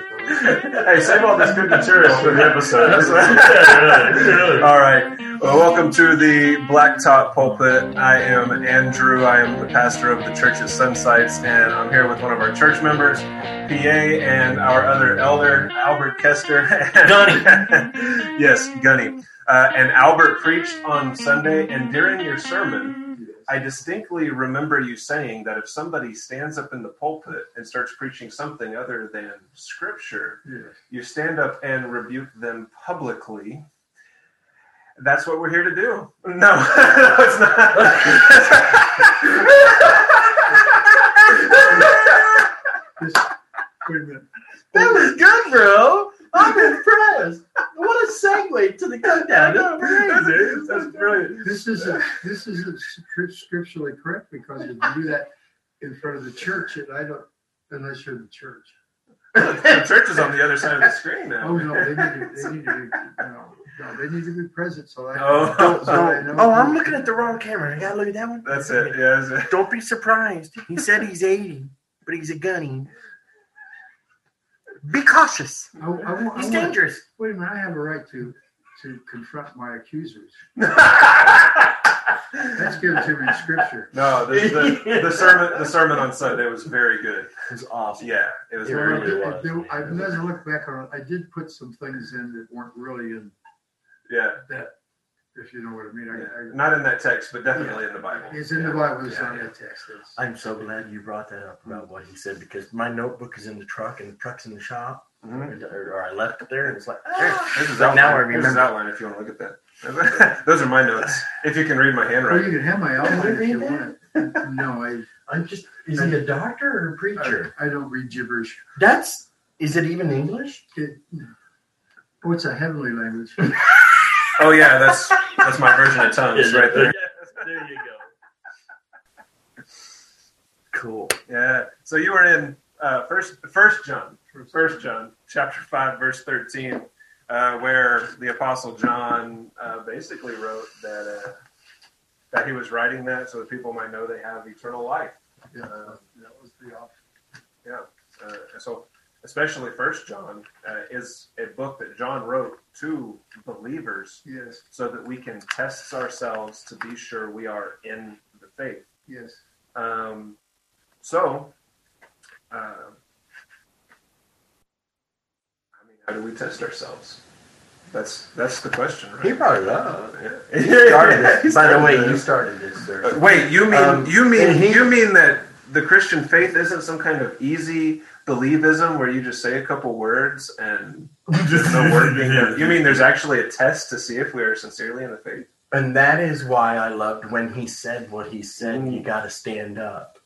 hey, save all this good material for the episode. all right. Well, welcome to the Blacktop Pulpit. I am Andrew. I am the pastor of the church at Sunsites, and I'm here with one of our church members, PA, and our other elder, Albert Kester. Gunny. yes, Gunny. Uh, and Albert preached on Sunday, and during your sermon, I distinctly remember you saying that if somebody stands up in the pulpit and starts preaching something other than scripture, Yes. you stand up and rebuke them publicly. That's what we're here to do. No, no it's not. wait a minute. That was good, bro. I'm impressed. What a segue to the countdown. That's crazy. That's brilliant. This is a, this isn't scripturally correct because if you do that in front of the church, and I don't unless you're the church. The church is on the other side of the screen now. Oh no, they need to they need to be no, no they need to be present so I Oh. so I know Oh, I'm looking at the wrong camera. I gotta look at that one. That's it. Yeah, that's it. Don't be surprised. He said he's 80, but he's a gunny. Be cautious. I, I, want- I He's want- dangerous. Wait a minute, I have a right to to confront my accusers. That's given to me in scripture. no, the, the, the sermon the sermon on Sunday was very good. It was awesome. Yeah, it was It very I really good. did- I was, did- man. I've never looked back on it. I did put some things in that weren't really in Yeah, that, if you know what I mean. I, I, not in that text, but definitely in the Bible. It's in the Yeah. Bible, it's Yeah, not in yeah. the text. It's, I'm so glad you brought that up about what he said because my notebook is in the truck and the truck's in the shop, Mhm. or, or I left it there and it's like, Here, ah. This is But outline. now I This is remember. outline if you want to look at that. Those are my notes. If you can read my or you can have my outline if you read want. No, I, I'm just, is he a doctor or a preacher? I, I don't read gibberish. That's, is it even English? It, oh, it's a heavenly language. Oh yeah, that's that's my version of tongues right there. There you go. Cool. Yeah. So you were in uh, first First John, First John, chapter five, verse thirteen, uh, where the apostle John uh, basically wrote that uh, that he was writing that so that people might know they have eternal life. Yeah, Uh, that was the op- Uh, so, especially First John uh, is a book that John wrote to believers Yes, so that we can test ourselves to be sure we are in the faith. yes. Um, so, uh, I mean, how do we test ourselves? That's that's the question, right? He brought it up. Yeah. You started He this. By the way, this. you started this, sir. Uh, wait, you mean Um, you mean he- you mean that the Christian faith isn't some kind of easy believism where you just say a couple words and there's no work being done? You mean there's actually a test to see if we are sincerely in the faith? And that is why I loved when he said what he said. You got to stand up,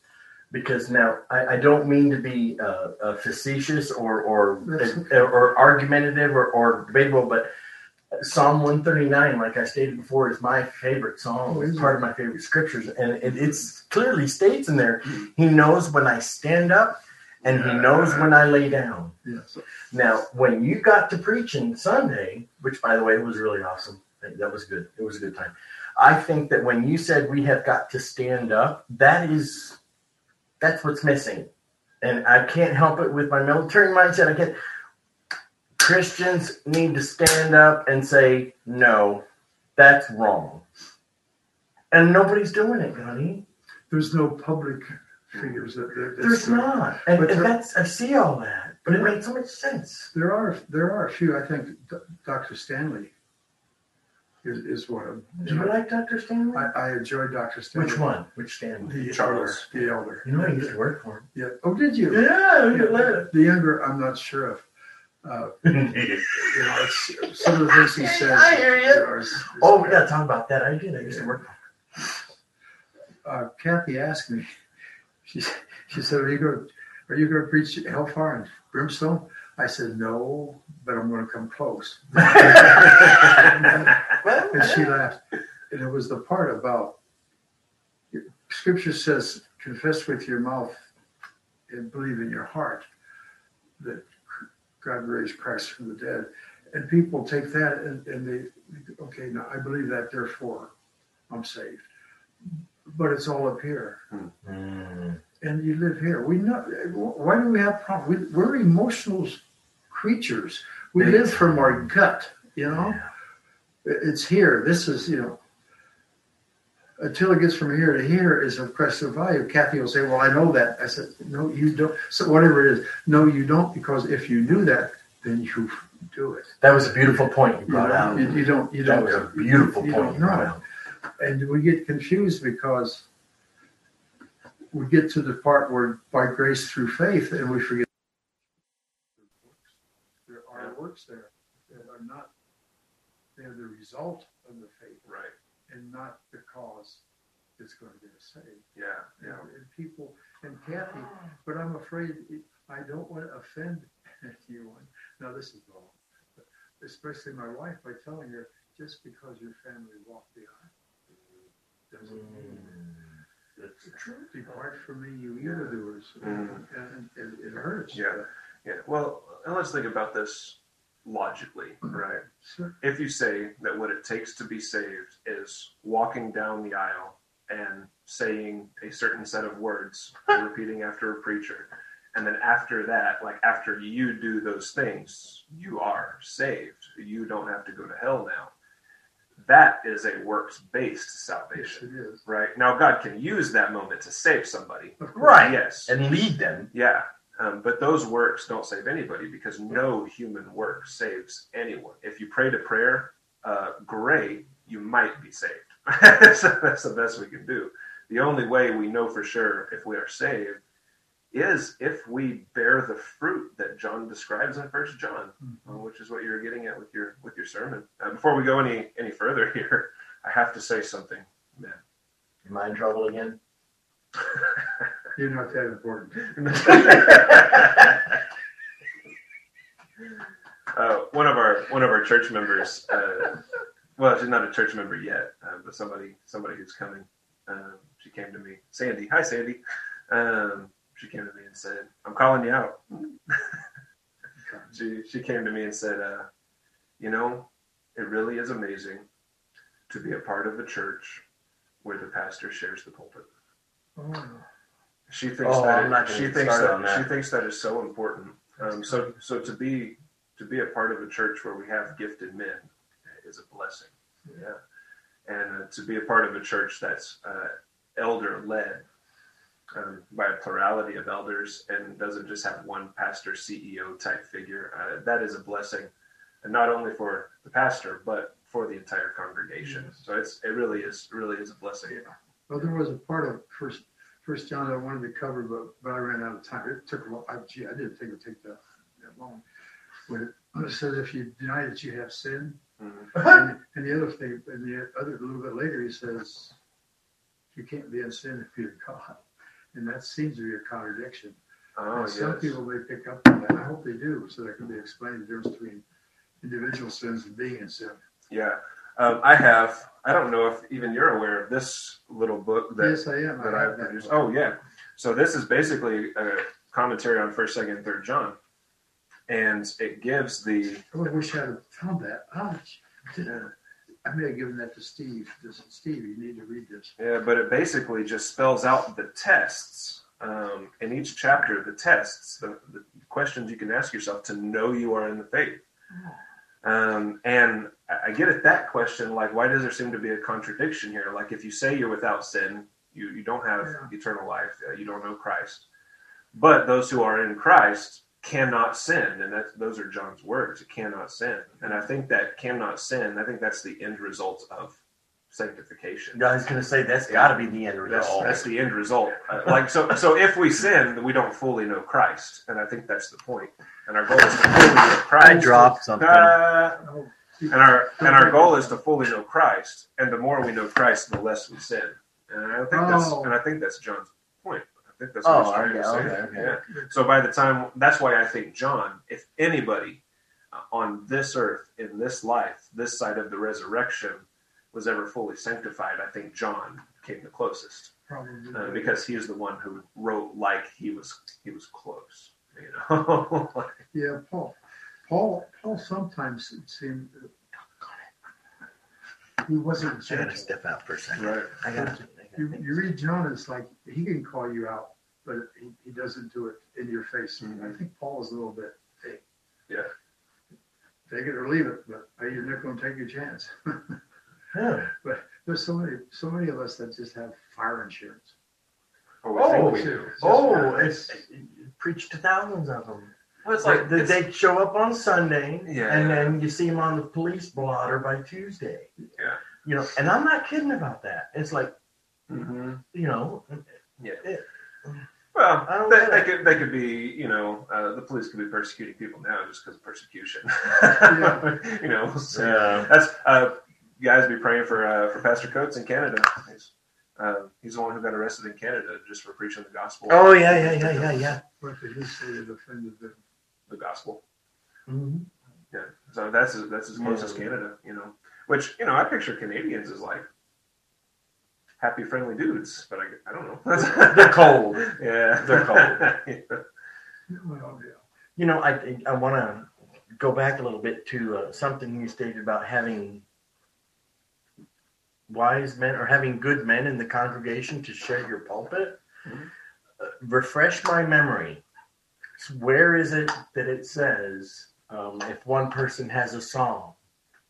because now I, I don't mean to be uh, uh, facetious or or or argumentative or, or debatable, but Psalm one thirty nine, like I stated before, is my favorite psalm. Oh, it's part of my favorite scriptures, and it it's clearly states in there. He knows when I stand up, and he knows when I lay down. Yes. Now, when you got to preaching Sunday, which by the way was really awesome, that was good. It was a good time. I think that when you said we have got to stand up, that is that's what's missing, and I can't help it with my military mindset. I can't. Christians need to stand up and say no, that's wrong, and nobody's doing it, Gunny. There's no public figures that, that There's that's- not, and, But and there- that's I see all that, but it made so much sense. There are there are a few. I think D- Dr. Stanley is, is one of Do you like Dr. Stanley? I, I enjoy Dr. Stanley. Which one? Which Stanley? The Charles. elder. The elder. You know, I used to work for Yeah. Oh, did you? him. Yeah, Yeah, the, the younger, I'm not sure of. Uh, you know, it's, some of the things he says. I hear you. know, is- is- oh, we gotta talk about that. I did. I used to work. uh, Kathy asked me. She she said, "Are you going? Are you going to preach hellfire and brimstone?" I said, "No, but I'm going to come close." And she laughed. And it was the part about Scripture says, confess with your mouth and believe in your heart that God raised Christ from the dead. And people take that and, and they, okay, now I believe that, therefore I'm saved. But it's all up here. Mm. And you live here. We know. Why do we have problems? We, we're emotional creatures. We live from our gut, you know. It's here. This is, you know, until it gets from here to here is of Christ's value. Kathy will say, Well, I know that. I said, No, you don't. So, whatever it is, no, you don't, because if you knew that, then you do it. That was a beautiful point you brought you, out. You, you, don't, you that don't. was a beautiful you point you brought know. out. And we get confused because we get to the part where by grace through faith, and we forget there are works there that are not, they're the result of the faith Right. and not the cause that's going to get us saved. Yeah. Yeah. and people, and Kathy, but I'm afraid it- I don't want to offend anyone. Now, this is wrong, especially my wife by telling her just because your family walked the aisle Mm. doesn't mean That's true. depart from me, you evildoers. Uh, mm. And it, it hurts. Yeah. Yeah. Well, and let's think about this logically, mm. right? Sure. If you say that what it takes to be saved is walking down the aisle and saying a certain set of words, repeating after a preacher, and then after that, like after you do those things, you are saved. You don't have to go to hell now. That is a works based Yes, salvation, it is. right? Now, God can use that moment to save somebody. Right. Yes. And lead them. Yeah, um, but those works don't save anybody because no human work saves anyone. If you pray to prayer, uh, great, you might be saved. so that's the best we can do. The only way we know for sure if we are saved is if we bear the fruit that John describes in First John, uh, which is what you were getting at with your with your sermon. Uh, before we go any any further here, I have to say something, man. Am I in trouble again? You're not that important. uh, one of our one of our church members. Uh, well, she's not a church member yet, uh, but somebody somebody who's coming. Um, she came to me, Sandy. Hi, Sandy. Um, she came to me and said, "I'm calling you out." she she came to me and said, uh, "You know, it really is amazing to be a part of a church where the pastor shares the pulpit." Oh, She thinks Oh, that she thinks that, that. she thinks that is so important. Um, so so to be to be a part of a church where we have gifted men is a blessing. Yeah, and uh, to be a part of a church that's uh, elder led um, by a plurality of elders and doesn't just have one pastor CEO type figure. Uh, that is a blessing, and not only for the pastor but for the entire congregation. So it's it really is really is a blessing. Well, there was a part of First First John that I wanted to cover, but but I ran out of time. It took a long. I, gee, I didn't think it would take that that long. When it, says if you deny that you have sin, Mhm. and, and the other thing, and the other a little bit later, he says you can't be in sin if you're God, and that seems to be a contradiction. Oh and some people may pick up on that. I hope they do, so that can be explained the difference between individual sins and being in sin. Yeah, um, I have. I don't know if even you're aware of this little book that yes, I am. that I have that. produced. Oh yeah, so this is basically a commentary on First, Second, and Third John, and it gives the. I wish I had found that. Ah, Yeah, I may have given that to Steve. This, Steve, you need to read this. yeah, but it basically just spells out the tests um, in each chapter. The tests, the, the questions you can ask yourself to know you are in the faith. Um, and I get at that question, like, why does there seem to be a contradiction here? Like, if you say you're without sin, you, you don't have Yeah. eternal life, uh, you don't know Christ. But those who are in Christ cannot sin, and that those are John's words. It cannot sin, and I think that cannot sin. I think that's the end result of sanctification. I was going to say that's got to be the end result. that's the end result. Uh, like so, so if we sin, we don't fully know Christ, and I think that's the point. And our goal is to fully know Christ. I dropped something. Uh, and our and our goal is to fully know Christ, and the more we know Christ, the less we sin. And I think that's Oh. and I think that's John's point. I think that's what Oh, he's trying to say. okay, okay. Yeah. So by the time that's why I think John, if anybody uh, on this earth in this life, this side of the resurrection, was ever fully sanctified, I think John came the closest probably. uh, because he is the one who wrote like he was he was close. You know. yeah, Paul. Paul. Paul sometimes it seemed he wasn't I gotta step out for a second. right. I gotta. You, you read John, it's like he can call you out, but he, he doesn't do it in your face. Mhm. I think Paul is a little bit. Yeah. take it or leave it, but you're not going to take your chance. Yeah. But there's so many, so many of us that just have fire insurance. Or we Oh, think we Just- do. Oh, it's preach to thousands of them. Well, it's Like like they, it's- they show up on Sunday, Yeah. and then you see them on the police blotter by Tuesday. Yeah. You know, and I'm not kidding about that. It's like Mhm. you know, Yeah. Well, I don't they, get they could they could be you know uh, the police could be persecuting people now just because of persecution. Yeah. you know, so yeah, that's uh, guys be praying for uh, for Pastor Coates in Canada. He's uh, he's the one who got arrested in Canada just for preaching the gospel. oh yeah, yeah, yeah, yeah, yeah. What did he say that offended them? the gospel. hmm Yeah, so that's as, that's as close as Yeah. Canada. You know, which you know I picture Canadians as like happy, friendly dudes, but I, I don't know. They're cold. Yeah, They're cold. Yeah. You know, I I want to go back a little bit to uh, something you stated about having wise men or having good men in the congregation to share your pulpit. Mhm. Uh, refresh my memory. Where is it that it says um, if one person has a song,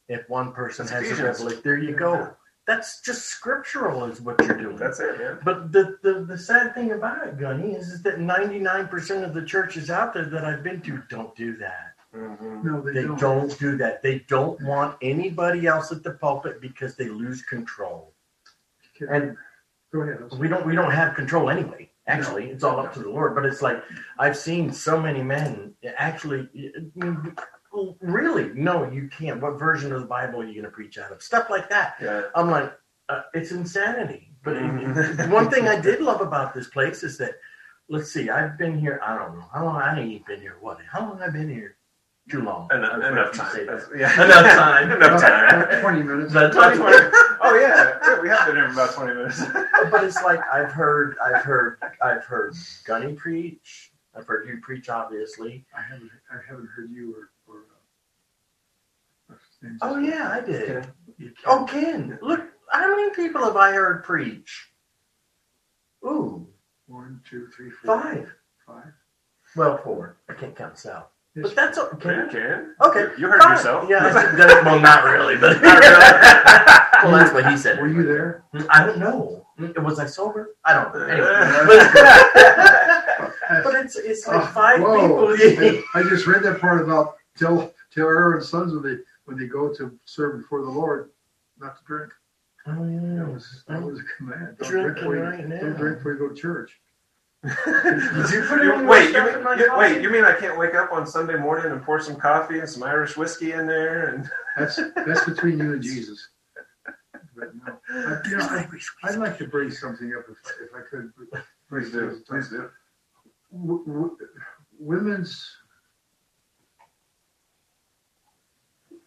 if one person That's has a revelation? There you go. That's just scriptural, is what you're doing. That's it, man. But the, the, the sad thing about it, Gunny, is, is that 99% of the churches out there that I've been to don't do that. Mm-hmm. No, they, They don't. don't do that. They don't want anybody else at the pulpit because they lose control. And Go ahead. We don't we don't have control anyway. Actually, it's all up to the Lord. But it's like I've seen so many men actually really no, you can't. What version of the Bible are you going to preach out of? Stuff like that. Yeah. I'm like, uh, it's insanity. But Mhm. one thing I did love about this place is that, let's see, I've been here. I don't know how long. I ain't been here. What? How long I've been here? Too long. Enough, I was enough time. say that. That's- yeah. Enough time. enough time. Twenty minutes. But, About 20 Oh yeah. yeah, we have been here for about twenty minutes. but it's like I've heard, I've heard, I've heard Gunny preach. I've heard you preach, obviously. I haven't, I haven't heard you or, or what's his name? Oh yeah, I did. Ken. You can't- Oh, Ken, look, how many people have I heard preach? Ooh, One, two, three, four, five. five. Well, four. I can't count. Yes. But that's okay. Ken, Ken. Okay. You heard fine. yourself. Yeah, I said well, not really, but Not really. well, that's what he said. Were you there? I don't know. Mm, was I sober? I don't know. Anyway. but it's it's like Oh, five whoa. people. I just read that part about tell tell Aaron's sons of they when they go to serve before the Lord not to drink. oh That yeah. was that was a command. Don't drink before you, right now. don't drink before you go to church. You put any more wait, you mean, you, wait, you mean I can't wake up on Sunday morning and pour some coffee and some Irish whiskey in there and That's that's between you and Jesus. But no, I, you know, I, I'd like to bring something up if, if I could. please do, please do. W- w- women's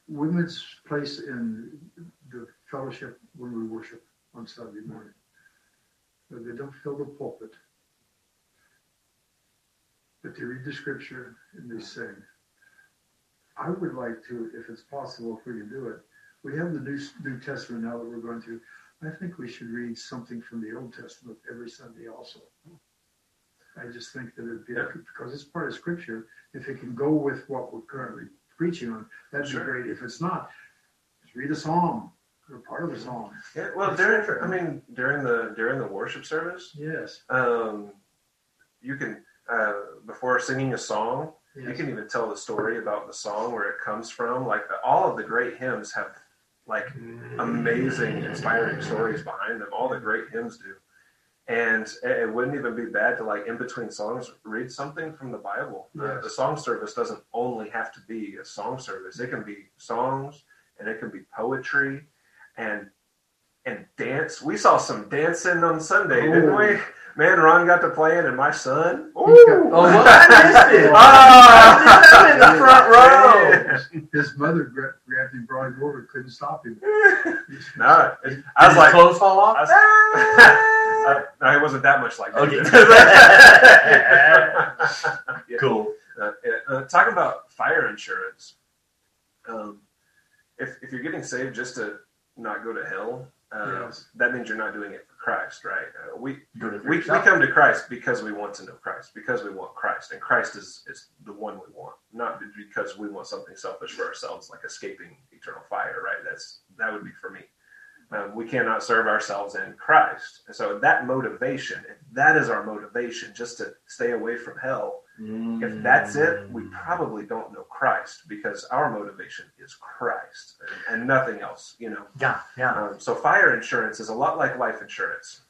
women's place in the fellowship when we worship on Sunday morning. They don't fill the pulpit, but they read the scripture and they sing. I would like to, if it's possible, if we can do it. We have the New, New Testament now that we're going through. I think we should read something from the Old Testament every Sunday also. I just think that it'd be, because it's part of scripture, if it can go with what we're currently preaching on, that'd Sure. be great. If it's not, just read a psalm or part of a psalm. Yeah, well, during I mean during the during the worship service, Yes. um, you can uh, before singing a song, you can even tell the story about the song where it comes from. Like all of the great hymns have like amazing, inspiring stories behind them. All the great hymns do, and it, wouldn't even be bad to like in between songs read something from the Bible. Uh, Yes. the song service doesn't only have to be a song service; it can be songs and it can be poetry and and dance. We saw some dancing on Sunday, didn't Oh. we? Man, Ron got to playing, and my son. got- Ooh. Oh, well, I missed it. Ah! I'm in the front row. His mother grabbed him, brought him over, couldn't stop him. no, it- I was Did his like, clothes fall off? I was- no, it wasn't that much like that. Okay. Yeah. cool. Uh, yeah, uh, talking about fire insurance, um, if if you're getting saved just to not go to hell, uh, Yes. that means you're not doing it for Christ, right? Uh, we we, we come to Christ because we want to know Christ, because we want Christ, and Christ is, is the one we want, not because we want something selfish for ourselves, like escaping eternal fire, right? That's that would be for me. Um, we cannot serve ourselves in Christ, and so that motivation, if that is our motivation, just to stay away from hell. If that's it, we probably don't know Christ because our motivation is Christ and, and nothing else, you know. Yeah, yeah. Um, so fire insurance is a lot like life insurance.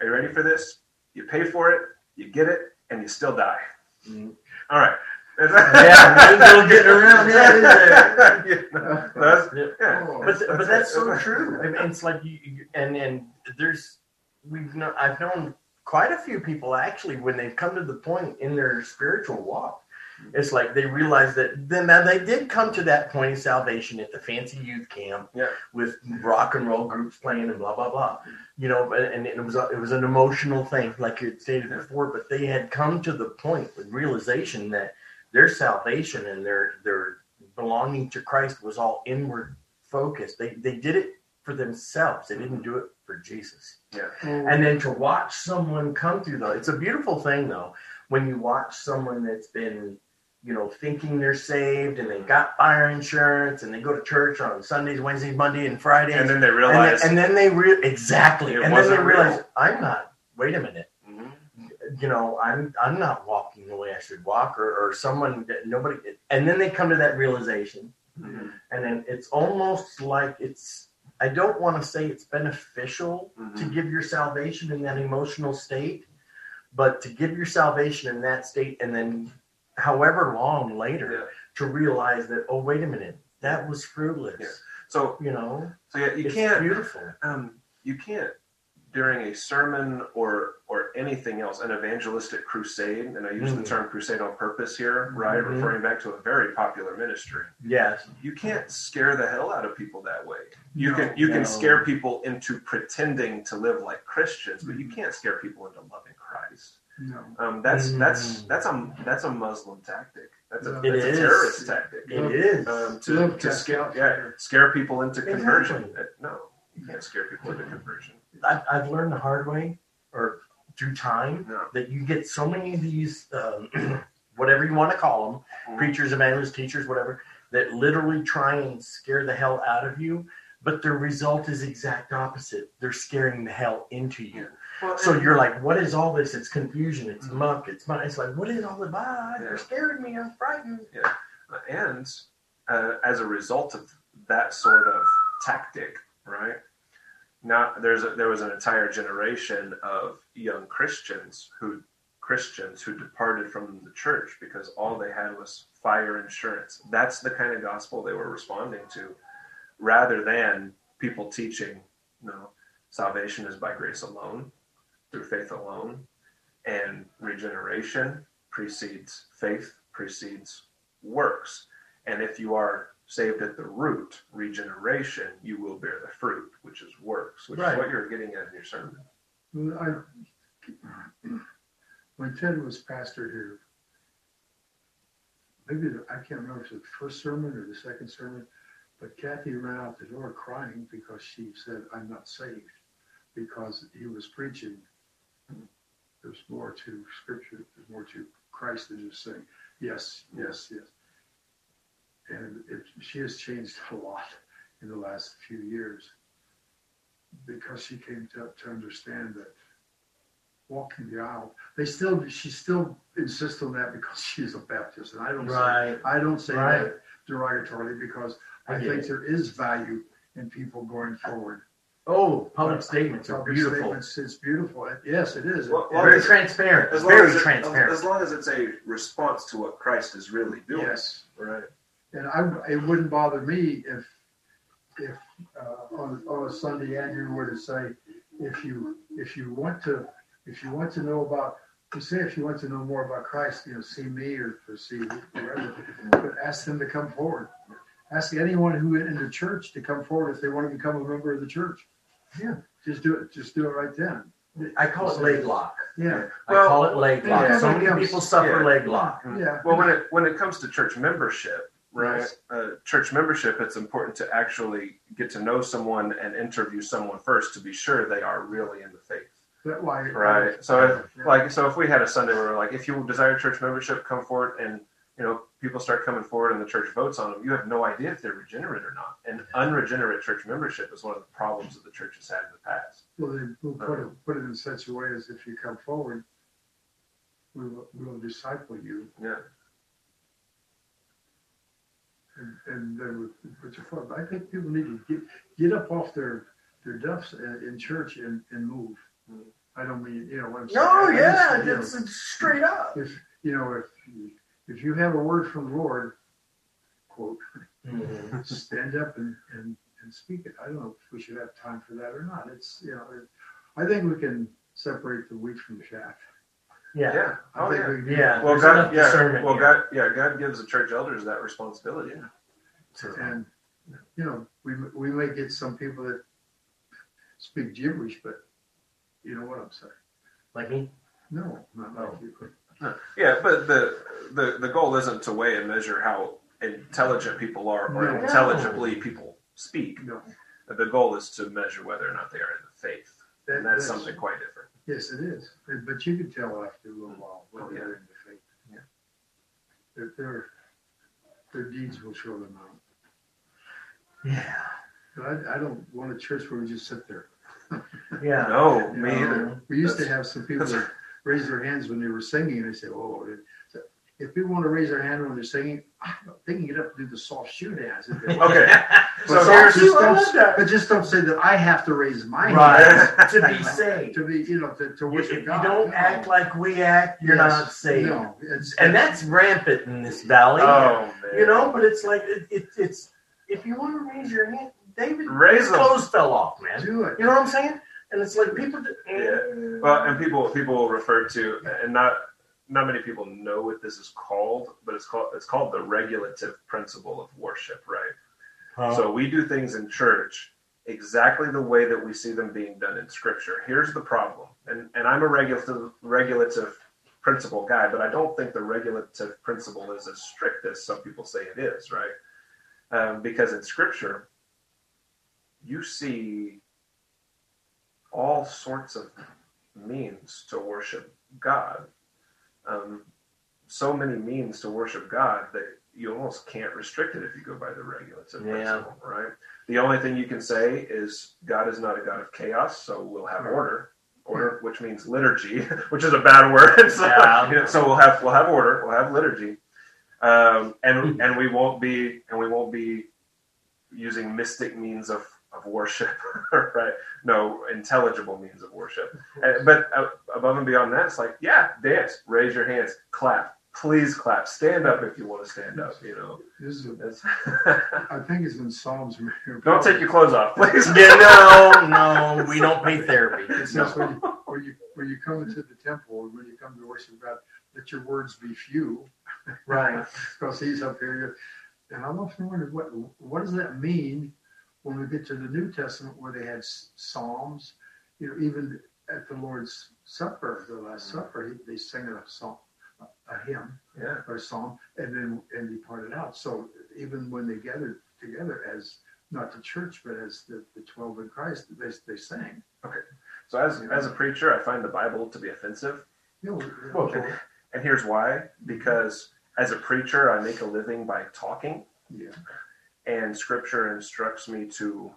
Are you ready for this? You pay for it, you get it, and you still die. Mm. All right. Yeah, ain't no getting around that, is there? Yeah, that's- Yeah. yeah. Oh, But, but that's so true. I mean, it's like you, you and and there's we've known I've known quite a few people actually when they've come to the point in their spiritual walk, it's like they realize that then now they did come to that point of salvation at the fancy youth camp Yeah. with rock and roll groups playing and blah blah blah. You know, and, and it was a, it was an emotional thing, like you stated before. But they had come to the point with realization that their salvation and their their belonging to Christ was all inward focused. They they did it for themselves. They didn't do it for Jesus. Yeah. And then to watch someone come through though, it's a beautiful thing though, when you watch someone that's been, you know, thinking they're saved and they got fire insurance and they go to church on Sundays, Wednesdays, Monday, and Fridays. And then they and, realize. and then they re- exactly, and then they realize real. I'm not. Wait a minute. You know, I'm I'm not walking the way I should walk, or or someone that nobody, and then they come to that realization, Mhm. and then it's almost like it's i don't want to say it's beneficial to Mhm. give your salvation in that emotional state but to give your salvation in that state and then however long later Yeah. to realize that oh wait a minute that was fruitless Yeah. So, you know so yeah, you it's can't. beautiful um, you can't during a sermon or or anything else an evangelistic crusade and i use the Mhm. term crusade on purpose here right? Mhm. referring back to a very popular ministry. Yes. You can't scare the hell out of people that way. You No, can you no. can scare people into pretending to live like christians but you can't scare people into loving christ. No. um, that's that's Mm. that's a that's a muslim tactic. That's a, It that's a terrorist tactic. It is. Um, to, to scare yeah, scare people into conversion. Uh, no you can't scare people into conversion I've, I've learned the hard way or through time no that you get so many of these um, whatever you want to call them Mhm. preachers evangelists teachers whatever that literally try and scare the hell out of you but the result is exact opposite they're scaring the hell into you Well, so you're like what is all this it's confusion it's Mhm. muck it's mu- it's like what is all this ah, Yeah. they're scaring me i'm frightened and uh, as a result of that sort of tactic, right? Now there's a, there was an entire generation of young Christians who Christians who departed from the church because all they had was fire insurance. That's the kind of gospel they were responding to, rather than people teaching, you know, salvation is by grace alone, through faith alone, and regeneration precedes faith, precedes works. And if you are saved at the root, regeneration, you will bear the fruit, which is works, which Right. is what you're getting at in your sermon. Well, I, when Ted was pastor here, maybe the, I can't remember if it was the first sermon or the second sermon, but Kathy ran out the door crying because she said, "I'm not saved," because he was preaching. There's more to Scripture. There's more to Christ than just saying yes, yes, yes. And it, she has changed a lot in the last few years because she came to, to understand that walking the aisle, they still, she still insists on that because she's a Baptist, and I don't say, right I don't say Right. that derogatorily because I I think it. there is value in people going forward. oh public statements are Public beautiful statements, It's beautiful. Yes, it is. Well, It- well, very it- transparent As long very as, it- transparent as long as it's a response to what Christ is really doing. yes. Right. And I, it wouldn't bother me if, if uh, on, on a Sunday, Andrew were to say, if you, if you want to, if you want to know about, you say if you want to know more about Christ, you know, see me or, or see whoever, but ask them to come forward. Ask anyone who in the church to come forward if they want to become a member of the church. Yeah, just do it. Just do it right then. i call it leg lock Yeah, i Well, call it leg lock yeah, so many yeah. people suffer Yeah. leg lock yeah. Well, when it when it comes to church membership, right? Uh, church membership, it's important to actually get to know someone and interview someone first to be sure they are really in the faith. That why. Right. So if, Yeah. like, so if we had a Sunday where we're like, if you desire church membership, come forward, and you know, people start coming forward, and the church votes on them. You have no idea if they're regenerate or not. And unregenerate church membership is one of the problems that the church has had in the past. Well, they will put it, put it in such a way as if you come forward, we will, we will disciple you Yeah. And, and then we put you forward. But I think people need to get, get up off their, their duffs in in church and, and move. Mhm. I don't mean, you know, what I'm saying. No, I just- yeah, you know, it's, it's straight up. If, you know, if, if you have a word from the Lord, quote, Mhm. stand up and, and, and speak it. I don't know if we should have time for that or not. It's, you know, it, I think we can separate the wheat from the chaff. Yeah. Yeah. I Oh think yeah. we can- Yeah. Well, There's God, enough yeah. discernment Well, here. God, yeah, God gives the church elders that responsibility. Yeah. So, And, you know, we, we may get some people that speak gibberish, but you know what I'm saying? Like me? No, not like Oh. you. Yeah, but the the the goal isn't to weigh and measure how intelligent people are or No. intelligibly people speak. No, The goal is to measure whether or not they are in the faith, that, and that's something quite different. Yes, it is. But- But you can tell after a little while Oh, whether yeah. they're in the faith. Yeah. That their, their deeds will show them out. Yeah. But I, I don't want a church where we just sit there. Yeah. No, me Yeah. either. We used to have some people that raise their hands when they were singing, and they say, "Oh." It- so If people want to raise their hand when they're singing, they can get up and do the soft shoe dance. if they want. Okay, But so just don't- I love that. But just don't say that I have to raise my hand to be saved. to be, you know, to, to If worship you God. don't No. act like we act, you're Yes. not saved. No, it's, And that's rampant in this valley. oh man, You know, but it's like it, it, it's if you want to raise your hand, David, Raise his them. clothes fell off, man. do it. You know what I'm saying? And it's like people. do- Yeah. Mm. Well, and people people will refer to, and not not many people know what this is called, but it's called it's called the regulative principle of worship, right? Huh? So we do things in church exactly the way that we see them being done in Scripture. Here's the problem, and and I'm a regulative regulative principle guy, but I don't think the regulative principle is as strict as some people say it is, right? Um, because in Scripture, you see all sorts of means to worship God. Um, so many means to worship God that you almost can't restrict it if you go by the regulative Yeah. principle, right? The only thing you can say is God is not a God of chaos, so we'll have order. Order, which means liturgy, which is a bad word. so, Yeah. you know, so we'll have we'll have order, we'll have liturgy, um, and and we won't be and we won't be using mystic means of of worship, right? No intelligible means of worship. But uh, above and beyond that, it's like, yeah, dance, raise your hands, clap, please clap, stand up if you want to stand up. You know, This is, a, It's- I think it's in Psalms. don't take your clothes off, please. Yeah, no, no, we don't pay therapy. It says when, you, when you when you come into the temple, when you come to worship God, let your words be few, Right. because He's up here. And I've often wondered what what does that mean when we get to the New Testament, where they had psalms. You know, even at the Lord's Supper, the Last mm. Supper, he, they sang a song, a, hymn Yeah, or a psalm, and then and departed out. So even when they gathered together as not the church, but as the, the twelve in Christ, they they sang. Okay. So as as a preacher, I find the Bible to be offensive. You know, And, and here's why: because as a preacher, I make a living by talking. yeah. And scripture instructs me to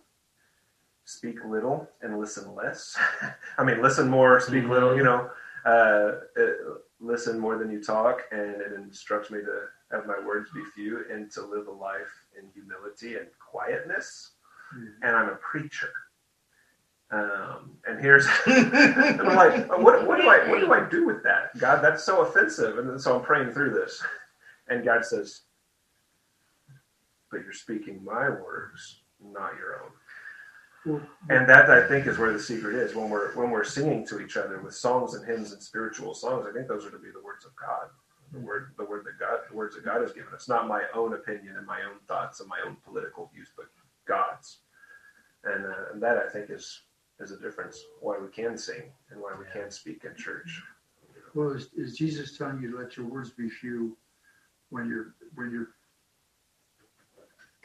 speak little and listen less. I mean listen more speak Mhm. little you know uh, uh, listen more than you talk. And it instructs me to have my words be few and to live a life in humility and quietness. Mhm. and i'm a preacher. Um, and here's and i'm like what, what do i what do i do with that? God that's so offensive. And so i'm praying through this. And god says but you're speaking my words, not your own. And that I think is where the secret is when we're when we're singing to each other with songs and hymns and spiritual songs. I think those are to be the words of God, the word the word that God the words that God has given us, not my own opinion and my own thoughts and my own political views, but God's. And, uh, and that I think is is a difference why we can sing and why we can speak in church. Well, is, is Jesus telling you to let your words be few when you're when you're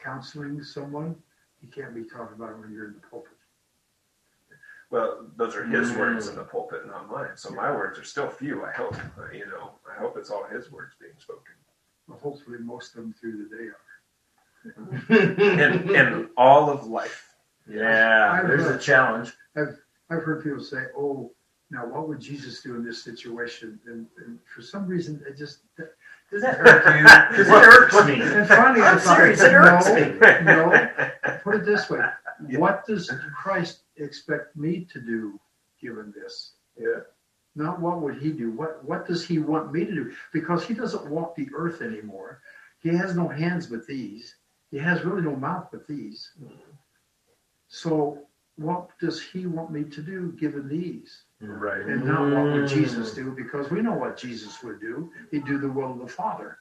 counseling someone, you can't be talking about it when you're in the pulpit. Well, those are his Mm. words in the pulpit, not mine. So my words are still few. I hope. You know, I hope it's all his words being spoken. Well, hopefully, most of them through the day are. in, in all of life. yeah, there's a challenge. I've I've heard people say, "Oh, now what would Jesus do in this situation?" And, and for some reason, it just Does that irk you? Because it irks me. and finally, I'm serious, it irks no, me. no. Put it this way: Yeah. What does Christ expect me to do given this? Yeah. Not what would he do? What what does he want me to do? Because he doesn't walk the earth anymore. He has no hands but these. He has really no mouth but these. Mm-hmm. So what does he want me to do given these? Right. And not what would Mm. Jesus do? Because we know what Jesus would do. He'd do the will of the Father.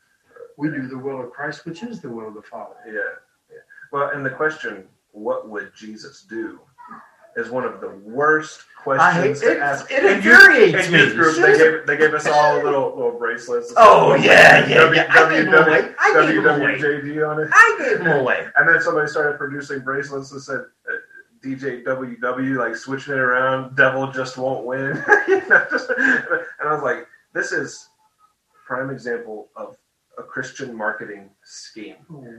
We do the will of Christ, which is the will of the Father. Yeah. yeah. Well, and the question, what would Jesus do, is one of the worst I hate questions it. to ask. It In infuriates in me. group, they gave, they gave us all little little bracelets. Oh yeah, yeah, W- yeah. I gave them away. I gave them away. On it. I gave them away. And then somebody started producing bracelets that said DJ WW, like switching it around, devil just won't win. You know, just- and I was like, this is prime example of a Christian marketing scheme.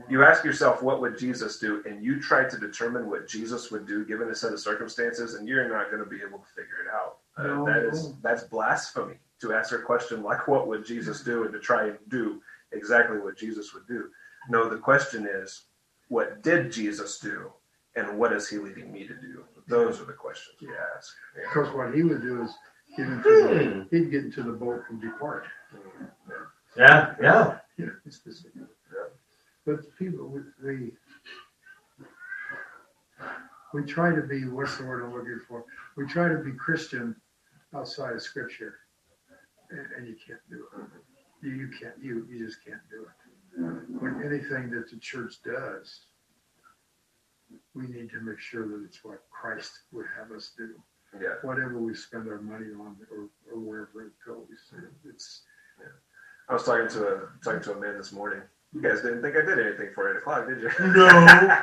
You ask yourself, what would Jesus do? And you try to determine what Jesus would do given a set of circumstances, and you're not going to be able to figure it out. Uh, that is that's blasphemy to ask a question like, what would Jesus do, and to try and do exactly what Jesus would do. No, the question is, what did Jesus do, and what is he leading me to do? Those are the questions we ask. Yeah. Because what he would do is get into the, Hmm. he'd get into the boat and depart. Yeah, yeah. Yeah, it's this. But people, we, we we try to be what's the word I'm looking for? We try to be Christian outside of Scripture, and, and you can't do it. You, you can't. You you just can't do it. When anything that the church does, we need to make sure that it's what Christ would have us do. Yeah. Whatever we spend our money on, or, or wherever it goes, it's Yeah. I was talking to a talking to a man this morning. You guys didn't think I did anything for eight o'clock, did you? No.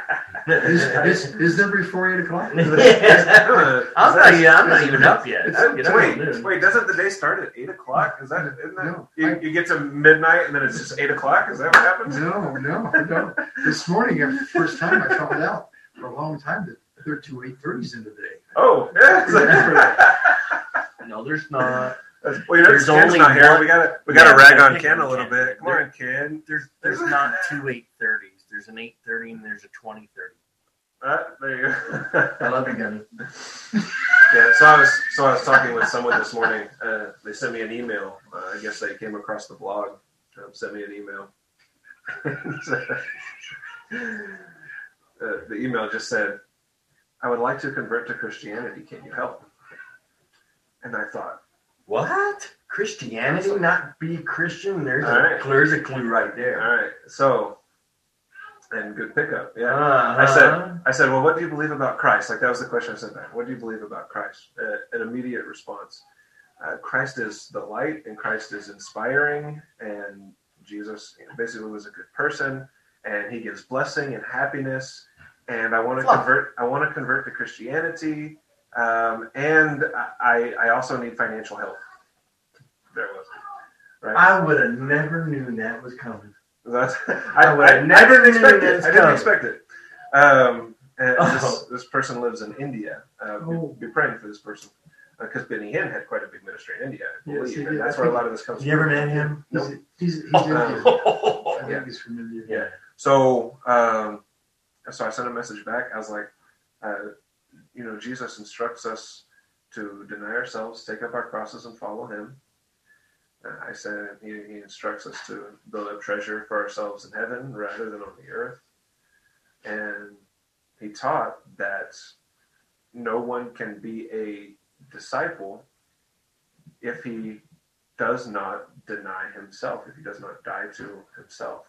is, is, is there before eight o'clock? Yeah. I'm not. even- I'm not even up yet. You know, wait, wait! Doesn't the day start at eight o'clock? Is that isn't that No, you, I- you get to midnight and then it's just eight o'clock? Is that what happens? No, no, no. This morning, the first time, I found out for a long time that there are two eight thirties in the day. Oh, yeah. No, there's not. That's- well, you know, There's Ken's only not here. one- We gotta we gotta Yeah, rag on Ken a little Ken. bit. Come on, Ken. There's there's not two eight thirties. There's an eight thirty and there's a twenty thirty. Uh, there you go. I go. love you, Gunny. yeah. So I was so I was talking with someone this morning. Uh, they sent me an email. Uh, I guess they came across the blog. Um, sent me an email. uh, the email just said, "I would like to convert to Christianity. Can you help?" And I thought, What? Christianity, not be Christian? There's All a right. there's a clue right there. right, so." And good pickup, yeah. Uh-huh. I said, I said, well, what do you believe about Christ? Like that was the question I said back. What do you believe about Christ? Uh, an immediate response. Uh, Christ is the light, and Christ is inspiring, and Jesus basically was a good person, and he gives blessing and happiness. And I want to convert. I want to convert to Christianity, um, and I, I also need financial help. There was. Right. I would have never knew that was coming. That's, I I, would've I, never I didn't expect it. I didn't expect it. Um, and Oh. this, this person lives in India. Uh, be- Oh. be, praying for this person because Benny Hinn had quite a big ministry in India, I Yes, believe, he and that's I where a lot of this comes from. You ever from. met him? He's, Nope. he's, he's Oh, Indian. I yeah. he's from India. Yeah. So, um, so I sent a message back. I was like, uh, you know, Jesus instructs us to deny ourselves, take up our crosses, and follow Him. Uh, I said he, he instructs us to build up treasure for ourselves in heaven rather than on the earth. And he taught that no one can be a disciple if he does not deny himself, if he does not die to himself.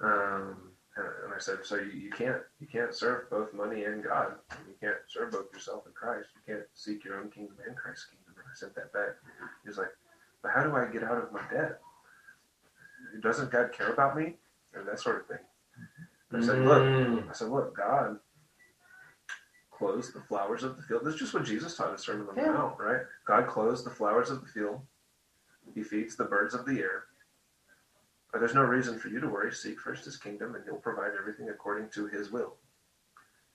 Um, and, and I said, so you, you can't you can't serve both money and God. You can't serve both yourself and Christ. You can't seek your own kingdom and Christ's kingdom. And I sent that back. He was like, but how do I get out of my debt? Doesn't God care about me? And that sort of thing. I said, look, Mm. I said, look, God clothes the flowers of the field. That's just what Jesus taught us Sermon on the Yeah. Mount, right? God clothes the flowers of the field. He feeds the birds of the air. But there's no reason for you to worry. Seek first His kingdom, and He'll provide everything according to His will.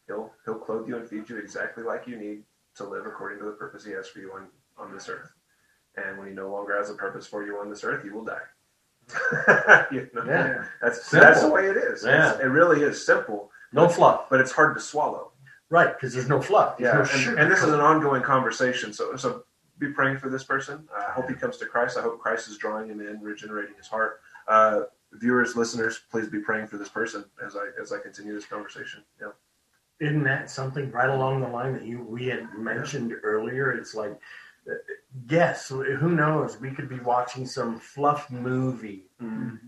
He'll He'll clothe you and feed you exactly like you need to live according to the purpose He has for you on on this earth. And when He no longer has a purpose for you on this earth, you will die. You know? Yeah. That's Simple. that's the way it is. Yeah. It's- it really is simple, No fluff. but it's hard to swallow. Right, because there's no fluff. There's Yeah, no and, and this is an ongoing conversation. So, so be praying for this person. I hope he comes to Christ. I hope Christ is drawing him in, regenerating his heart. Uh, viewers, listeners, please be praying for this person as I as I continue this conversation. Yeah, Isn't that something right along the line that you we had mentioned earlier? It's like, yes, who knows? We could be watching some fluff movie,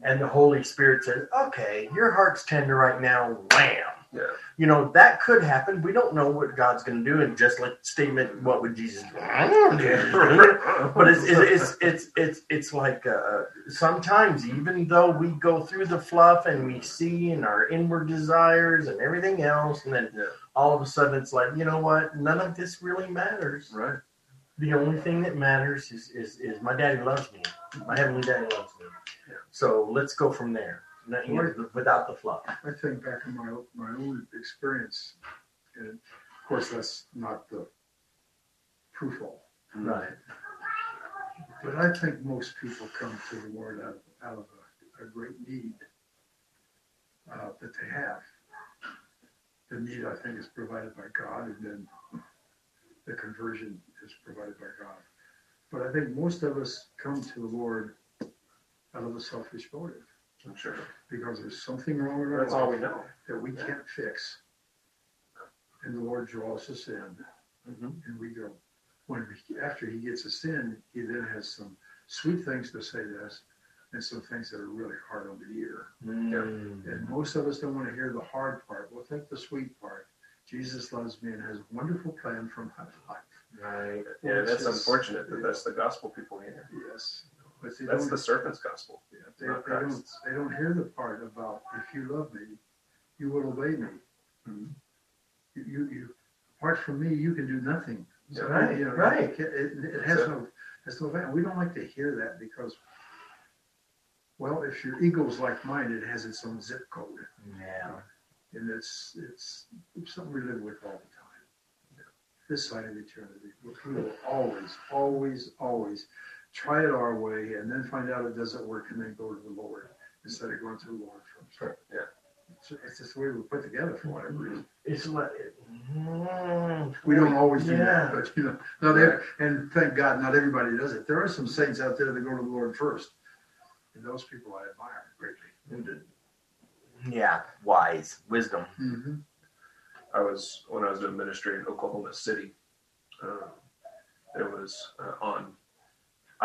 and the Holy Spirit says, "Okay, your heart's tender right now." Wham! Yeah, You know that could happen. We don't know what God's going to do, and just like statement, what would Jesus do? I don't know. but it's it's it's it's it's, it's like uh, sometimes even though we go through the fluff and we see in our inward desires and everything else, and then Yeah. all of a sudden it's like you know what? None of this really matters. right. The only thing that matters is is, is my daddy loves me. My heavenly daddy loves me. Yeah. So let's go from there. Not- you know, without the fluff. I think back in my my own experience, and of course that's not the proof all. Right. But I think most people come to the Lord out, out of a, a great need uh, that they have. The need, I think, is provided by God, and then the conversion is provided by God. But I think most of us come to the Lord out of a selfish motive I'm sure. because there's something wrong with our That's all we life know. that we can't fix. And the Lord draws us in, hmm and we go. When we, after He gets us in, He then has some sweet things to say to us, and some things that are really hard on the ear. Mm. And most of us don't want to hear the hard part. We'll think the sweet part. Jesus loves me and has a wonderful plan for my life. Right. Yeah, that's unfortunate that that's the gospel people hear. Yes, but they That's don't. the serpent's gospel. they, not they don't. Christ's. They don't hear the part about if you love me, you will obey me. Mhm. You, you, you, apart from me, you can do nothing. Yeah. Right, You know, right. It, it, it has it. no, has no value. We don't like to hear that because, well, if your ego's like mine, it has its own zip code, Yeah. and it's it's, it's something we live with all the time. This side of eternity, we will always, always, always try it our way, and then find out it doesn't work, and then go to the Lord instead of going to the Lord first. Sure, yeah. It's, it's just the way we're put together for whatever reason. It's like mm, We don't always do Yeah. that, but you know, not every, and thank God, not everybody does it. There are some saints out there that go to the Lord first, and those people I admire greatly. Yeah, wise wisdom. Mm-hmm. I was when I was doing ministry in Oklahoma City. Um, it was uh, on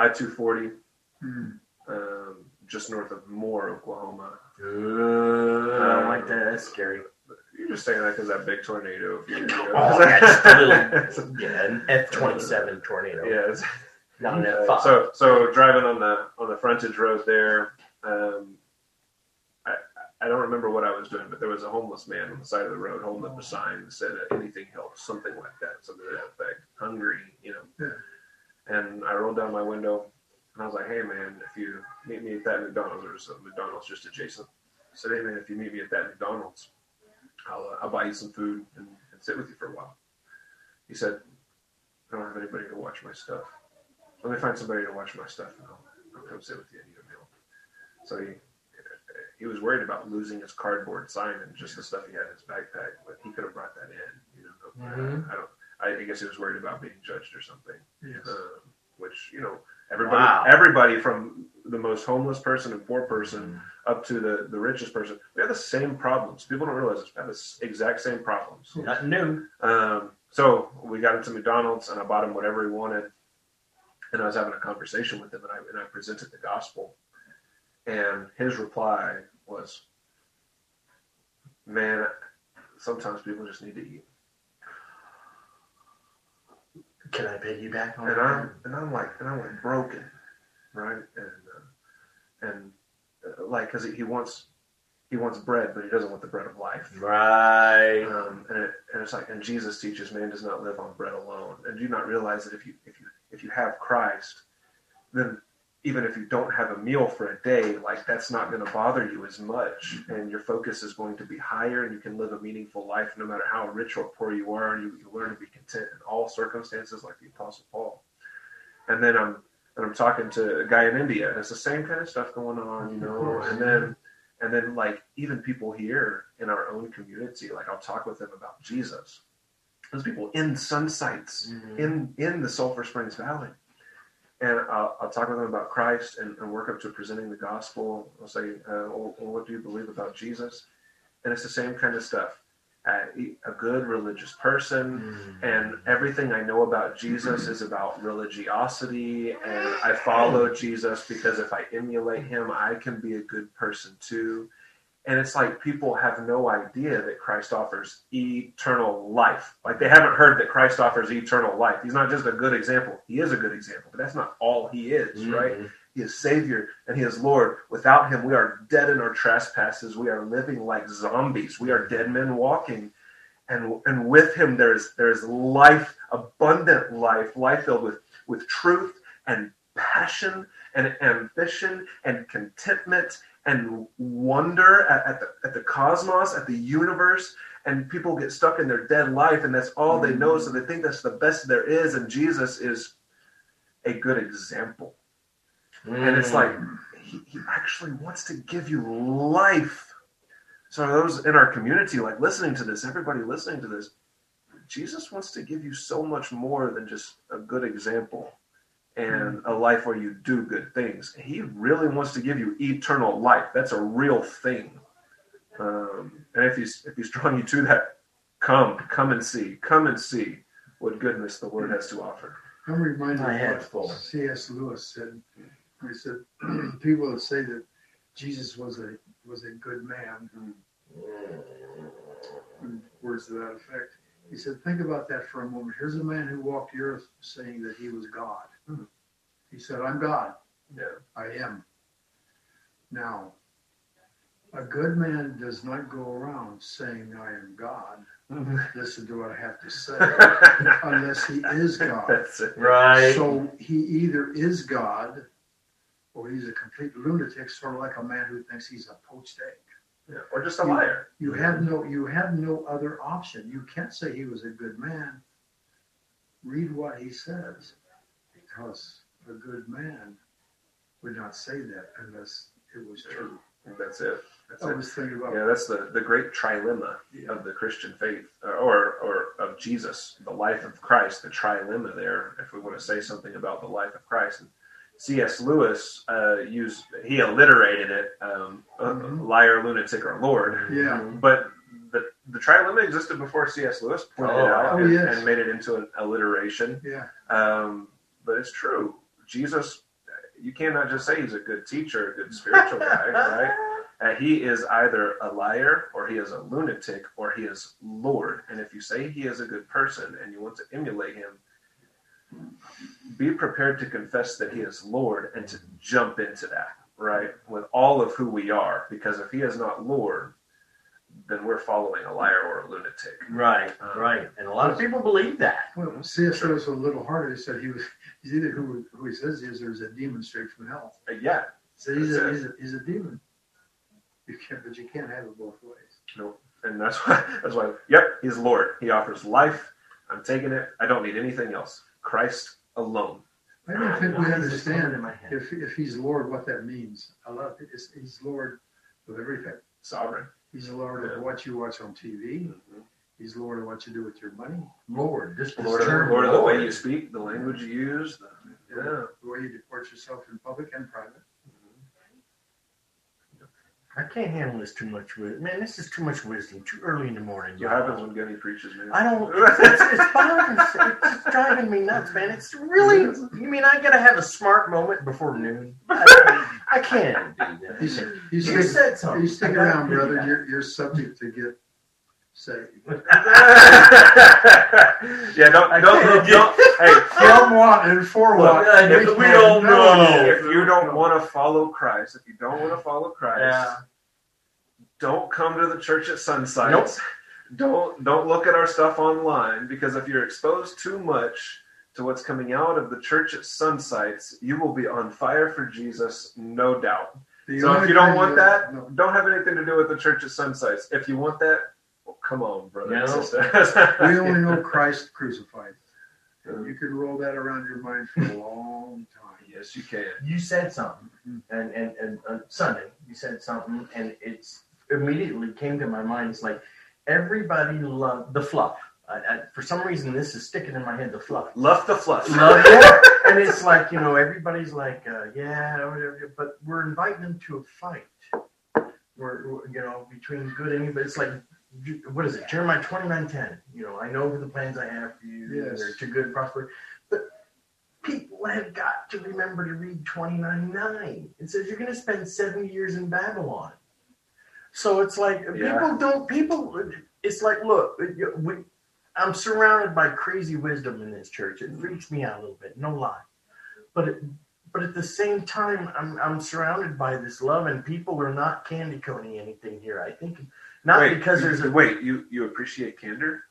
I two forty, Mm. um, just north of Moore, Oklahoma. I don't like that. That's scary. You're just saying that because that big tornado. a few years ago. Oh, yeah, a little. Yeah, an F twenty seven tornado. yeah. It's, Not an F five. so so driving on the on the frontage road there. Um, I I don't remember what I was doing, but there was a homeless man on the side of the road holding up a sign that said uh, anything helps, something like that, something to that effect. Hungry, you know. Yeah. And I rolled down my window and I was like, "Hey man, if you meet me at that McDonald's, there's a McDonald's just adjacent." I said, "Hey man, if you meet me at that McDonald's, I'll uh, I'll buy you some food and, and sit with you for a while." He said, "I don't have anybody to watch my stuff. Let me find somebody to watch my stuff, and I'll, I'll come sit with you and eat a meal." So he he was worried about losing his cardboard sign and just the stuff he had in his backpack, but he could have brought that in. You know, Mhm. I don't. I guess he was worried about being judged or something. Yes. um, which you know everybody Wow. everybody from the most homeless person and poor person up to the the richest person we have the same problems. People don't realize this. We have the exact same problems. Nothing new. um, so we got into mcdonald's and i bought him whatever he wanted. And i was having a conversation with him and i, and I presented the gospel. And his reply was man sometimes people just need to eat Can I pay piggyback on and that? I'm and I'm like and I'm like broken, right? And uh, and uh, like because he, he wants he wants bread, but he doesn't want the bread of life. Right. Um, and, it, and it's like, and Jesus teaches, man does not live on bread alone. And do you not realize that if you if you if you have Christ, then even if you don't have a meal for a day, like that's not going to bother you as much, and your focus is going to be higher, and you can live a meaningful life no matter how rich or poor you are, you, you learn to be content in all circumstances, like the Apostle Paul. And then I'm and I'm talking to a guy in India, and it's the same kind of stuff going on, you know. And then and then like even people here in our own community, like I'll talk with them about Jesus. Those people in Sunsites mm-hmm. in in the Sulphur Springs Valley, and I'll, I'll talk with them about Christ and, and work up to presenting the gospel. I'll say, uh, well, "What do you believe about Jesus?" And it's the same kind of stuff. Uh, a good religious person, and everything I know about Jesus is about religiosity, and I follow Jesus because if I emulate him, I can be a good person too. And it's like people have no idea that Christ offers eternal life. Like they haven't heard that Christ offers eternal life. He's not just a good example. He is a good example, but that's not all he is, mm-hmm. right? He is Savior and He is Lord. Without Him, we are dead in our trespasses. We are living like zombies. We are dead men walking. And, and with Him, there is, there is life, abundant life, life filled with, with truth and passion and ambition and contentment and wonder at, at, the, at the cosmos, at the universe. And people get stuck in their dead life, and that's all they know. So they think that's the best there is. And Jesus is a good example. And it's like, he, he actually wants to give you life. So those in our community, like listening to this, everybody listening to this, Jesus wants to give you so much more than just a good example and a life where you do good things. He really wants to give you eternal life. That's a real thing. Um, and if he's if he's drawing you to that, come, come and see, come and see what goodness the Word has to offer. I'm reminded My of head's what full. C.S. Lewis said. He said people that say that Jesus was a was a good man, in words to that effect. He said, think about that for a moment. Here's a man who walked the earth saying that he was God. Mhm. He said, I'm God. Yeah. I am. Now, a good man does not go around saying, I am God. Listen to what I have to say, unless he is God. That's it. Right. So he either is God or he's a complete lunatic, sort of like a man who thinks he's a poached egg. Yeah. Or just a liar. You have no you have no other option. You can't say he was a good man. Read what he says. Because a good man would not say that unless it was true. That's it. That's I it. was thinking about Yeah, that's the, the great trilemma of the Christian faith, or, or of Jesus, the life of Christ, the trilemma there, if we want to say something about the life of Christ. And C.S. Lewis uh, used, he alliterated it, um, uh, Mhm. liar, lunatic, or Lord. Yeah. But the, the trilemma existed before C.S. Lewis pointed Oh, it out oh, and, yes. and made it into an alliteration. Yeah. Um, but it's true. Jesus, you cannot just say he's a good teacher, a good spiritual guy, right? Uh, he is either a liar or he is a lunatic or he is Lord. And if you say he is a good person and you want to emulate him, be prepared to confess that he is Lord and to jump into that, right? With all of who we are. Because if he is not Lord, then we're following a liar or a lunatic. Right, right. And a lot of people believe that. Well, C.S. Lewis was a little harder. He said he was he's either who who he says he is or he's a demon straight from hell. Uh, yeah, So he's a, That's it. he's a he's a demon. You can't but you can't have it both ways. No. And that's why that's why yep he's lord he offers life i'm taking it i don't need anything else christ alone I don't think Why we is in understand my head? if if he's Lord what that means. A lot of it is he's Lord of everything. sovereign He's the Lord Yeah. of what you watch on TV. Mm-hmm. He's Lord of what you do with your money, Lord, just lord, of, term lord of the way you speak the language you use the, yeah the way you deport yourself in public and private. I can't handle this too much wisdom. Man, this is too much wisdom. Too early in the morning. what happens when gunny preaches man I don't. It's, it's bothersome. It's driving me nuts, man. It's really. You mean I gotta have a smart moment before noon? I, I can't do You, you, You stick, said something. you stick around, brother. You're, you're subject to get saved. yeah don't I don't, can't don't, hey From what and for Look, what? uh, We we can't don't know. if you don't want to follow christ if you don't want to follow christ Yeah. Don't come to the church at Sunsites. Nope. Don't don't look at our stuff online because if you're exposed too much to what's coming out of the church at Sunsites, you will be on fire for Jesus, no doubt. The so if you don't want that, no. don't have anything to do with the church at Sunsites. If you want that, well, come on, brother no. and sister. we only know Christ crucified. And you can roll that around your mind for a long time. Yes, you can. You said something, mm-hmm. and and and on Sunday you said something, and it's immediately came to my mind. is like everybody loved the fluff. I, I, for some reason, this is sticking in my head. The fluff. Love the fluff. Love it. and it's like you know, everybody's like, uh, yeah, whatever, but we're inviting them to a fight. We're, we're you know between good and evil. It's like what is it? Jeremiah twenty nine ten. You know, I know the plans I have for you. Yes. They're to good prosper. But people have got to remember to read twenty nine nine. It says you're going to spend seventy years in Babylon. So it's like yeah. people don't people. It's like look, we, I'm surrounded by crazy wisdom in this church. It mm-hmm. freaks me out a little bit, no lie. But it, but at the same time, I'm I'm surrounded by this love, and people are not candy coating anything here. I think not wait, because there's a wait. You you appreciate candor?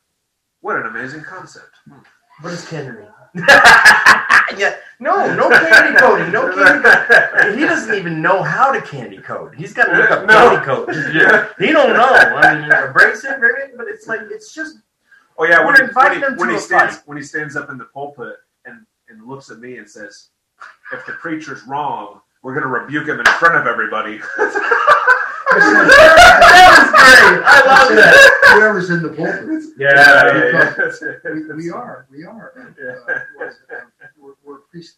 What an amazing concept. Hmm. What does candor mean? yeah, no, no candy coating, no candy coating. He doesn't even know how to candy coat. He's got to look up no. candy coat. He don't know. I mean, abrasive, but it's like it's just. Oh yeah, when, he, when, he, when he stands fight. when he stands up in the pulpit and and looks at me and says, "If the preacher's wrong, we're going to rebuke him in front of everybody." that was great. I love that. Whoever's in the pulpit. Yeah, yeah, yeah. We, we, are. We are. Uh, uh, we're, we're priests.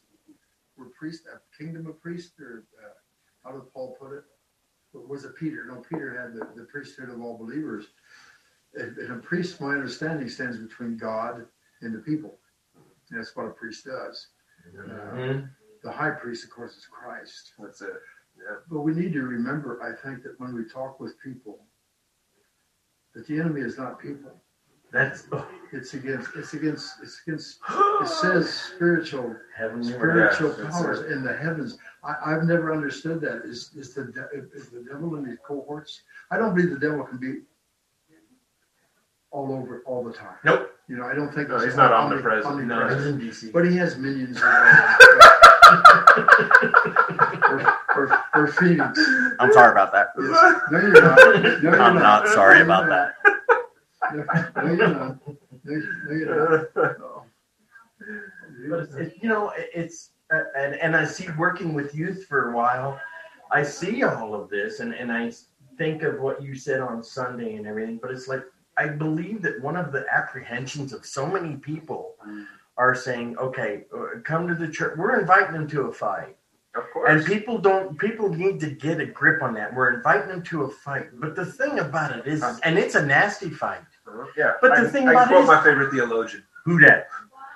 We're priests. A kingdom of priests. Or uh, how did Paul put it? Was it Peter? No, Peter had the, the priesthood of all believers. And, and a priest, my understanding, stands between God and the people. And that's what a priest does. Mm-hmm. the high priest, of course, is Christ. That's it. But we need to remember, I think, that when we talk with people, that the enemy is not people. That's it's against it's against it's against it says spiritual Heavenly spiritual powers in the heavens. I, have never understood that. Is is the is the devil in these cohorts? I don't believe the devil can be all over all the time. Nope. You know, I don't think no, he's not omnipresent. omnipresent. No, he's in DC. But he has minions. or, or, Phoenix. I'm sorry about that. Yes. No, you're not. No, you're I'm not, not sorry about that. No, you're not. No, you're not. No. But it's, it, you know, it's uh, and and I see working with youth for a while. I see all of this, and and I think of what you said on Sunday and everything. But it's like I believe that one of the apprehensions of so many people are saying, "Okay, uh, come to the church." We're inviting them to a fight of course. And people don't. People need to get a grip on that. We're inviting them to a fight, but the thing about it is, and it's a nasty fight. Uh-huh. Yeah. But the I, thing I about quote it is, my favorite theologian. Who that?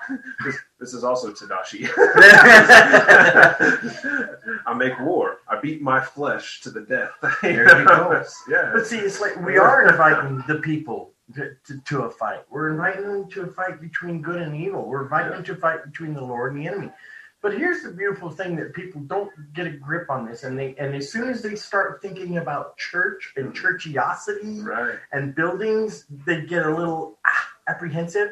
this, this is also Tadashi. I make war. I beat my flesh to the death. there you go. yeah. But see, it's like we are inviting the people to, to, to, a fight. We're inviting them to a fight between good and evil. We're inviting yeah. them to a fight between the Lord and the enemy. But here's the beautiful thing that people don't get a grip on this, and they and as soon as they start thinking about church and churchiosity right. and buildings, they get a little ah, apprehensive.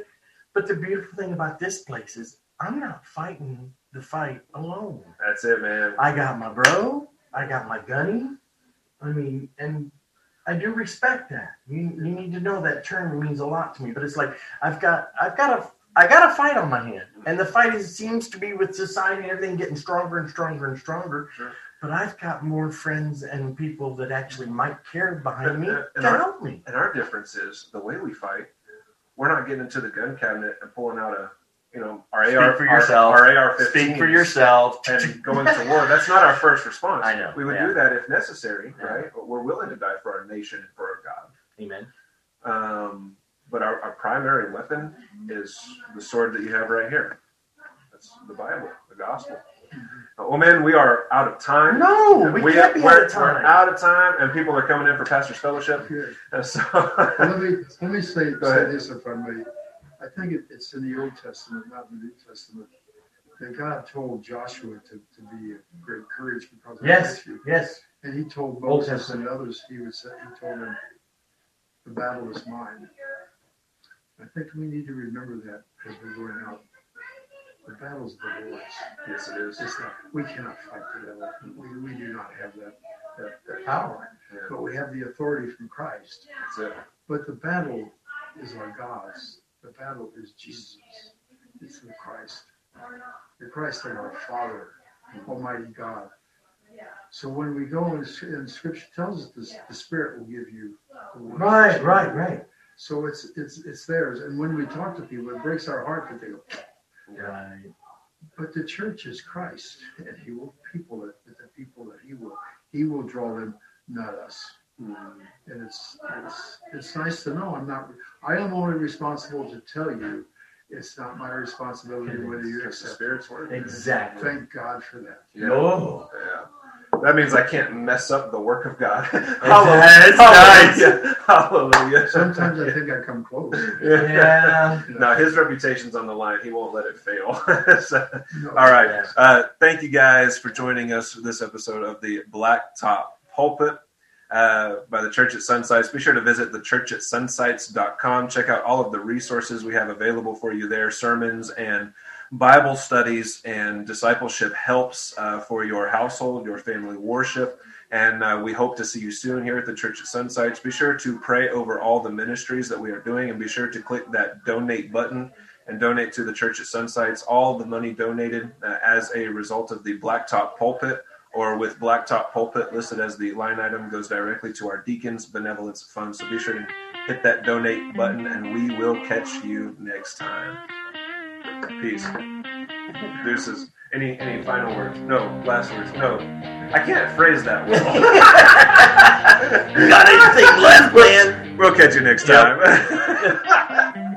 But the beautiful thing about this place is I'm not fighting the fight alone. That's it, man. I got my bro. I got my gunny. I mean, and I do respect that. You, you need to know that term means a lot to me. But it's like I've got I've got a I got a fight on my hand, and the fight is, seems to be with society and everything getting stronger and stronger and stronger. Sure. But I've got more friends and people that actually might care behind me and, to our, help me. And our difference is the way we fight. We're not getting into the gun cabinet and pulling out a, you know, our Speak AR for yourself. Our, our AR-15 Speak for yourself. And going to war. That's not our first response. I know. We would yeah. do that if necessary, yeah. right? But we're willing to die for our nation and for our God. Amen. Um, but our, our primary weapon is the sword that you have right here. That's the Bible, the gospel. Well, oh man, we are out of time. No, we, we can't be out of time. We're out of time, and people are coming in for pastor's fellowship. So let me let me say, say this, if I may. I think it, it's in the Old Testament, not in the New Testament, that God told Joshua to, to be a great courage because yes, you. Yes. And he told Old Moses and others, he would say, he told them, the battle is mine. I think we need to remember that as we're going out. The battle's the Lord's. Yes, it is. It's not, we cannot fight the devil. We, we do not have that, that, that power. Yeah, But we have the authority from Christ. that's it. But the battle is our God's. The battle is Jesus. It's through Christ. The Christ of our Father, Almighty God. So when we go and, and Scripture tells us this, the Spirit will give you. the Right, right, right. So it's it's it's theirs. And when we talk to people, it breaks our heart that they go. Right. But the church is Christ, and He will people it. The people that He will He will draw them, not us. Mm. and it's it's it's nice to know I'm not I am only responsible to tell you it's not my responsibility whether you It's the. Spirit's word. Exactly. Thank God for that. Yeah. No. Yeah. That means I can't mess up the work of God. That's Hallelujah. Hallelujah. Sometimes I think I come close. Yeah. No, his reputation's on the line. He won't let it fail. So, No. all right. Yeah. Uh, thank you guys for joining us for this episode of the Blacktop Pulpit uh, by the Church at Sunsites. Be sure to visit thechurchatsunsites.com. Check out all of the resources we have available for you there sermons and Bible studies and discipleship helps uh, for your household, your family worship. And uh, we hope to see you soon here at the Church at Sunsites. Be sure to pray over all the ministries that we are doing and be sure to click that donate button and donate to the Church at Sunsites. All the money donated uh, as a result of the Blacktop Pulpit or with Blacktop Pulpit listed as the line item goes directly to our Deacons Benevolence Fund. So be sure to hit that donate button and we will catch you next time. Peace. Deuces. Any any final words? No. Last words? No. I can't phrase that well. You got anything left, man? we'll catch you next Yep. time.